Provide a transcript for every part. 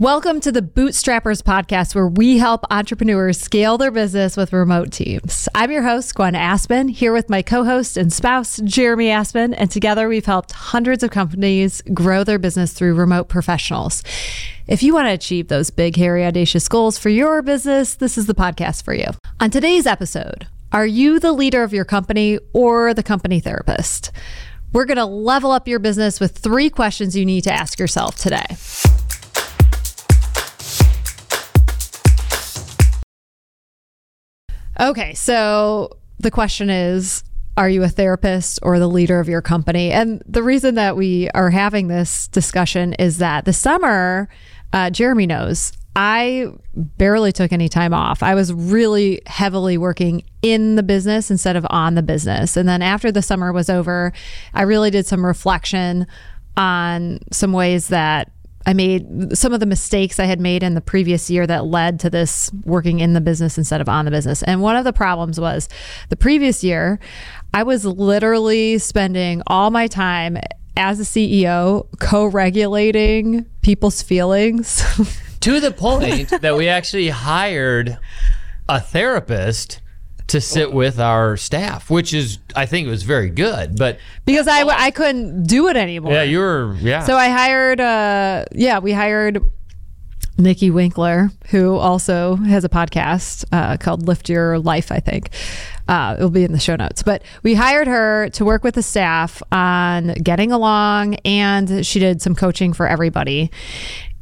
Welcome to the Bootstrappers podcast, where we help entrepreneurs scale their business with remote teams. I'm your host, Gwen Aspen, here with my co host and spouse, Jeremy Aspen, and together we've helped hundreds of companies grow their business through remote professionals. If you want to achieve those big, hairy, audacious goals for your business, this is the podcast for you. On today's episode, are you the leader of your company or the company therapist? We're going to level up your business with three questions you need to ask yourself today. Okay, so the question is Are you a therapist or the leader of your company? And the reason that we are having this discussion is that the summer, uh, Jeremy knows, I barely took any time off. I was really heavily working in the business instead of on the business. And then after the summer was over, I really did some reflection on some ways that I made some of the mistakes I had made in the previous year that led to this working in the business instead of on the business. And one of the problems was the previous year, I was literally spending all my time as a CEO co regulating people's feelings. to the point that we actually hired a therapist to sit with our staff, which is I think it was very good. But because I I couldn't do it anymore. Yeah, you were yeah. So I hired uh yeah, we hired Nikki Winkler, who also has a podcast uh, called Lift Your Life, I think. Uh, it'll be in the show notes. But we hired her to work with the staff on getting along, and she did some coaching for everybody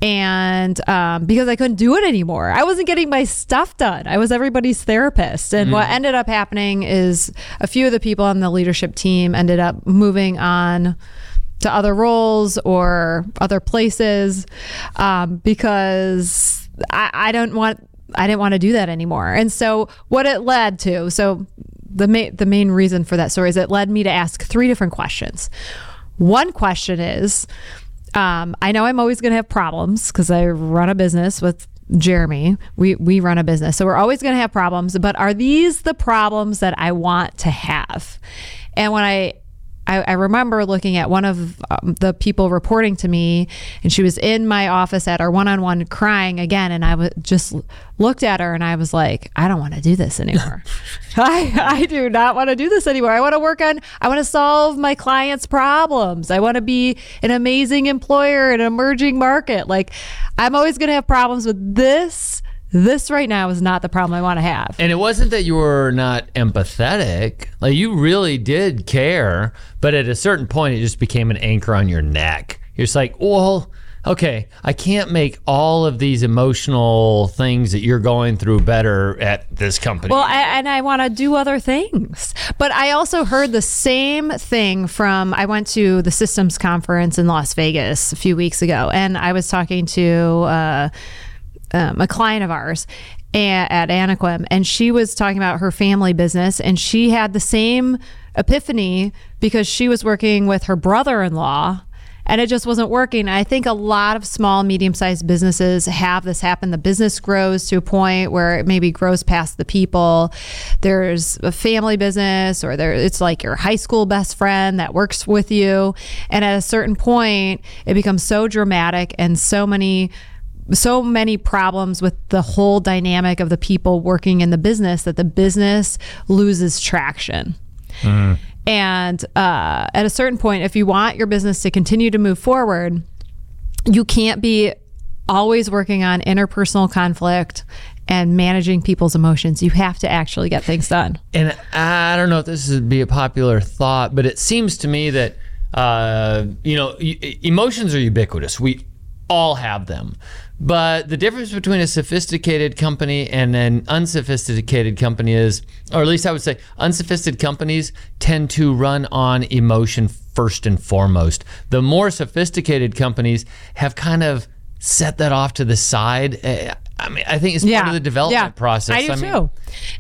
and um, because I couldn't do it anymore, I wasn't getting my stuff done. I was everybody's therapist, and mm. what ended up happening is a few of the people on the leadership team ended up moving on to other roles or other places um, because I, I don't want I didn't want to do that anymore. And so what it led to, so the main the main reason for that story is it led me to ask three different questions. One question is um, I know I'm always going to have problems because I run a business with Jeremy. We we run a business, so we're always going to have problems. But are these the problems that I want to have? And when I I, I, remember looking at one of um, the people reporting to me, and she was in my office at our one on one crying again. And I w- just looked at her and I was like, I don't want to do this anymore. I, I do not want to do this anymore. I want to work on, I want to solve my clients' problems. I want to be an amazing employer in an emerging market. Like, I'm always going to have problems with this this right now is not the problem I want to have. And it wasn't that you were not empathetic. Like you really did care, but at a certain point it just became an anchor on your neck. You're just like, well, okay, I can't make all of these emotional things that you're going through better at this company. Well, I, and I want to do other things. But I also heard the same thing from, I went to the systems conference in Las Vegas a few weeks ago, and I was talking to, uh, um, a client of ours at Anaquim, and she was talking about her family business, and she had the same epiphany because she was working with her brother-in-law and it just wasn't working. I think a lot of small, medium sized businesses have this happen. The business grows to a point where it maybe grows past the people. There's a family business, or there it's like your high school best friend that works with you. And at a certain point, it becomes so dramatic and so many so many problems with the whole dynamic of the people working in the business that the business loses traction. Mm. And uh, at a certain point, if you want your business to continue to move forward, you can't be always working on interpersonal conflict and managing people's emotions. You have to actually get things done. And I don't know if this would be a popular thought, but it seems to me that uh, you know emotions are ubiquitous. We all have them. But the difference between a sophisticated company and an unsophisticated company is, or at least I would say, unsophisticated companies tend to run on emotion first and foremost. The more sophisticated companies have kind of set that off to the side. Eh, I mean, I think it's yeah. part of the development yeah. process. I do I mean, too.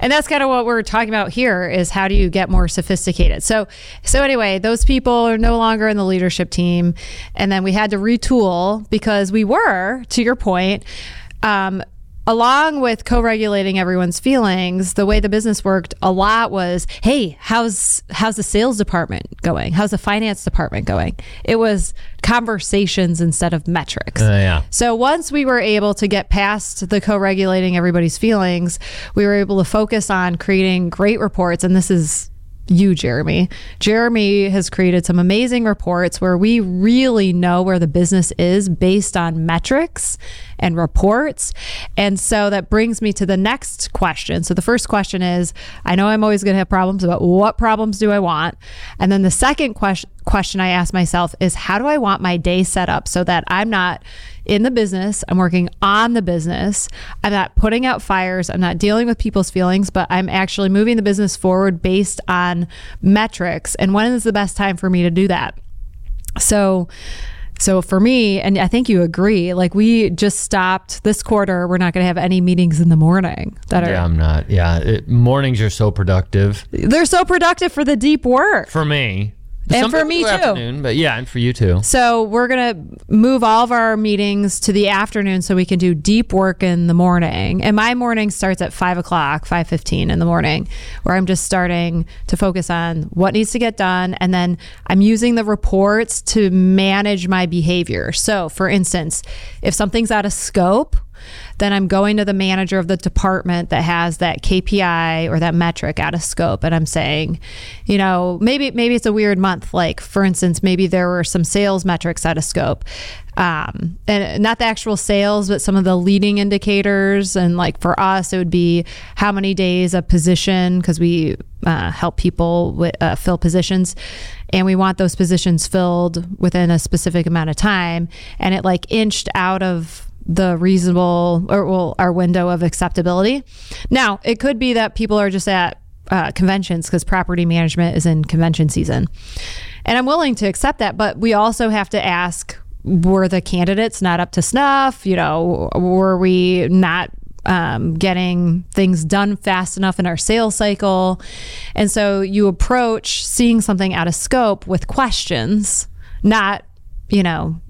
And that's kind of what we're talking about here is how do you get more sophisticated? So, so anyway, those people are no longer in the leadership team. And then we had to retool because we were, to your point, um, along with co-regulating everyone's feelings the way the business worked a lot was hey how's how's the sales department going? How's the finance department going? It was conversations instead of metrics. Uh, yeah. so once we were able to get past the co-regulating everybody's feelings we were able to focus on creating great reports and this is you, Jeremy. Jeremy has created some amazing reports where we really know where the business is based on metrics and reports. And so that brings me to the next question. So the first question is I know I'm always going to have problems, but what problems do I want? And then the second question question I ask myself is how do I want my day set up so that I'm not in the business, I'm working on the business, I'm not putting out fires, I'm not dealing with people's feelings, but I'm actually moving the business forward based on metrics. And when is the best time for me to do that? So so for me, and I think you agree, like we just stopped this quarter. We're not going to have any meetings in the morning that are Yeah, I'm not. Yeah, it, mornings are so productive they're so productive for the deep work. for me. And for me too. But yeah, and for you too. So we're gonna move all of our meetings to the afternoon so we can do deep work in the morning. And my morning starts at five o'clock, five fifteen in the morning, where I'm just starting to focus on what needs to get done, and then I'm using the reports to manage my behavior. So, for instance, if something's out of scope. Then I'm going to the manager of the department that has that KPI or that metric out of scope, and I'm saying, you know, maybe maybe it's a weird month. Like for instance, maybe there were some sales metrics out of scope, um, and not the actual sales, but some of the leading indicators. And like for us, it would be how many days a position because we uh, help people with, uh, fill positions, and we want those positions filled within a specific amount of time. And it like inched out of the reasonable or well our window of acceptability. Now it could be that people are just at uh, conventions because property management is in convention season, and I'm willing to accept that. But we also have to ask: Were the candidates not up to snuff? You know, were we not um, getting things done fast enough in our sales cycle? And so you approach seeing something out of scope with questions, not you know,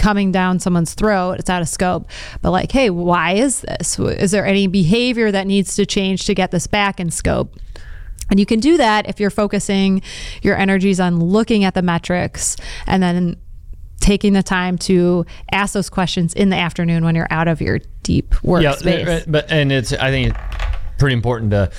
coming down someone's throat. It's out of scope. But like, hey, why is this? Is there any behavior that needs to change to get this back in scope? And you can do that if you're focusing your energies on looking at the metrics and then taking the time to ask those questions in the afternoon when you're out of your deep workspace. Yeah, but and it's I think it's pretty important to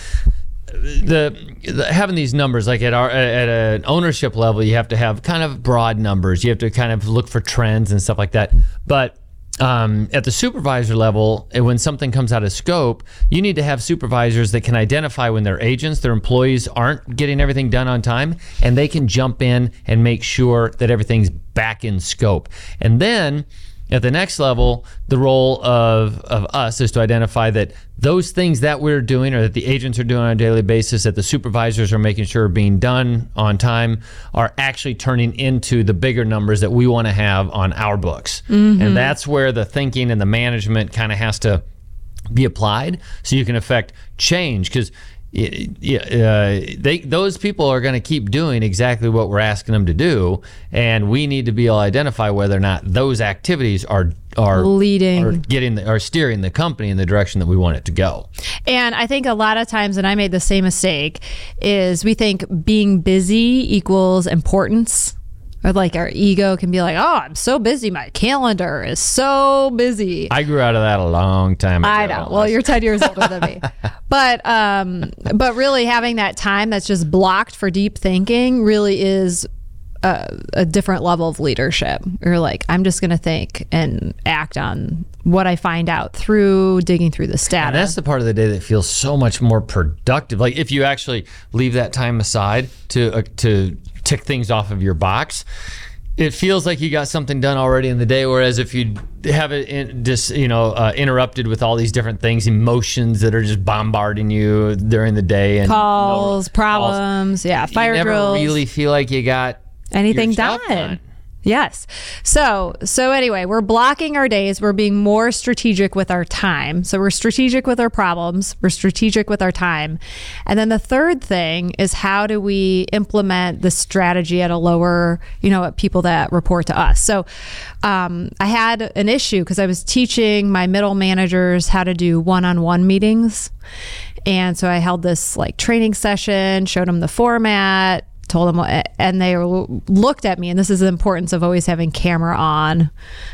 the, the having these numbers like at our at an ownership level you have to have kind of broad numbers. You have to kind of look for trends and stuff like that. But um, at the supervisor level when something comes out of scope you need to have supervisors that can identify when their agents their employees aren't getting everything done on time and they can jump in and make sure that everything's back in scope. And then at the next level, the role of, of us is to identify that those things that we're doing or that the agents are doing on a daily basis, that the supervisors are making sure are being done on time, are actually turning into the bigger numbers that we want to have on our books. Mm-hmm. And that's where the thinking and the management kind of has to be applied so you can affect change because uh, they those people are going to keep doing exactly what we're asking them to do, and we need to be able to identify whether or not those activities are are Leading. are getting the, are steering the company in the direction that we want it to go. And I think a lot of times, and I made the same mistake, is we think being busy equals importance. Or like our ego can be like, oh, I'm so busy. My calendar is so busy. I grew out of that a long time ago. I know. Well, you're 10 years older than me. But um but really having that time that's just blocked for deep thinking really is a, a different level of leadership. You're like, I'm just going to think and act on what I find out through digging through the And that's the part of the day that feels so much more productive. Like if you actually leave that time aside to uh, to tick things off of your box, it feels like you got something done already in the day. Whereas if you have it in, just you know uh, interrupted with all these different things, emotions that are just bombarding you during the day, and calls, problems, yeah, fire you never drills. really feel like you got Anything stuff done. Yes. So, so anyway, we're blocking our days. We're being more strategic with our time. So we're strategic with our problems. We're strategic with our time. And then the third thing is how do we implement the strategy at a lower, you know, at people that report to us. So, um, I had an issue because I was teaching my middle managers how to do one-on-one meetings. And so I held this like training session, showed them the format, told them, and they looked at me. And this is the importance of always having camera on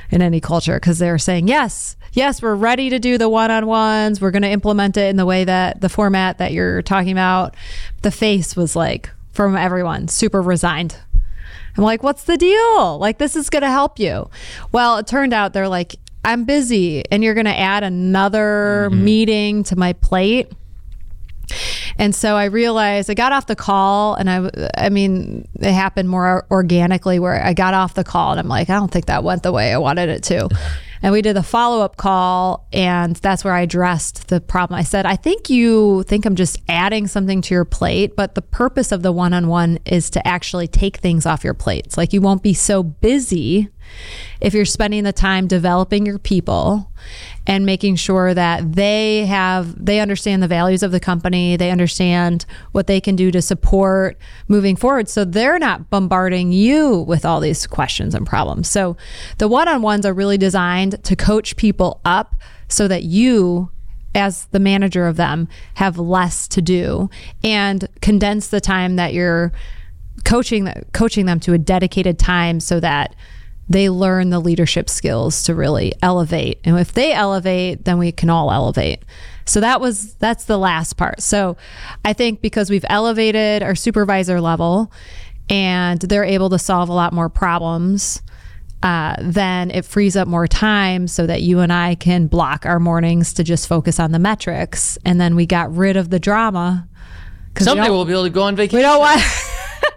in any culture because they were saying, yes, yes, we're ready to do the one on ones. We're going to implement it in the way that the format that you're talking about. The face was like, from everyone, super resigned. I'm like, what's the deal? Like, this is going to help you. Well, it turned out they're like, I'm busy and you're going to add another mm-hmm. meeting to my plate. And so I realized I got off the call and I, I mean, it happened more organically where I got off the call and I'm like, I don't think that went the way I wanted it to. And we did the follow up call, and that's where I addressed the problem. I said, I think you think I'm just adding something to your plate, but the purpose of the one on one is to actually take things off your plates. Like you won't be so busy if you're spending the time developing your people and making sure that they have they understand the values of the company they understand what they can do to support moving forward. So they're not bombarding you with all these questions and problems. So the one-on-ones are really designed to coach people up so that you as the manager of them have less to do and condense the time that you're coaching coaching them to a dedicated time so that they learn the leadership skills to really elevate. And if they elevate, then we can all elevate. So that was that's the last part. So I think because we've elevated our supervisor level and they're able to solve a lot more problems, uh, then it frees up more time so that you and I can block our mornings to just focus on the metrics. And then we got rid of the drama. Someday we'll be able to go on vacation. We don't want.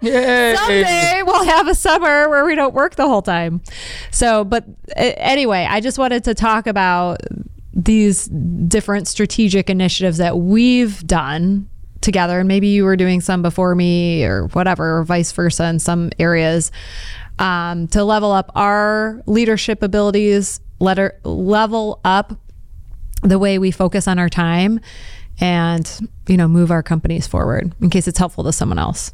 Yay. Someday we'll have a summer where we don't work the whole time. So, but anyway, I just wanted to talk about these different strategic initiatives that we've done together. And maybe you were doing some before me or whatever, or vice versa in some areas um, to level up our leadership abilities, letter, level up the way we focus on our time and you know move our companies forward in case it's helpful to someone else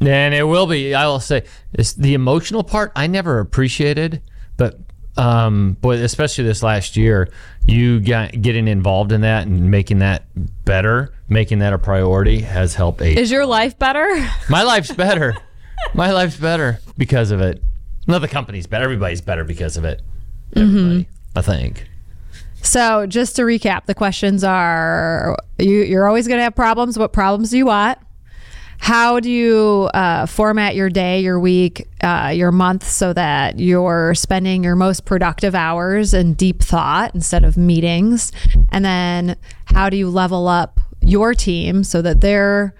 and it will be. I will say, it's the emotional part I never appreciated, but um, boy, especially this last year, you got, getting involved in that and making that better, making that a priority has helped. A Is your life better? My life's better. My life's better because of it. Not the company's better. Everybody's better because of it. Everybody, mm-hmm. I think. So, just to recap, the questions are: you, you're always going to have problems. What problems do you want? How do you uh, format your day, your week, uh, your month so that you're spending your most productive hours in deep thought instead of meetings? And then how do you level up your team so that they're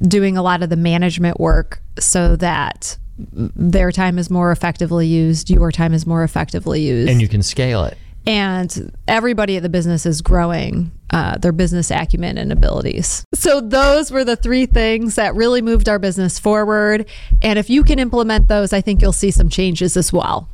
doing a lot of the management work so that their time is more effectively used, your time is more effectively used. And you can scale it and everybody at the business is growing uh, their business acumen and abilities. So, those were the three things that really moved our business forward. And if you can implement those, I think you'll see some changes as well.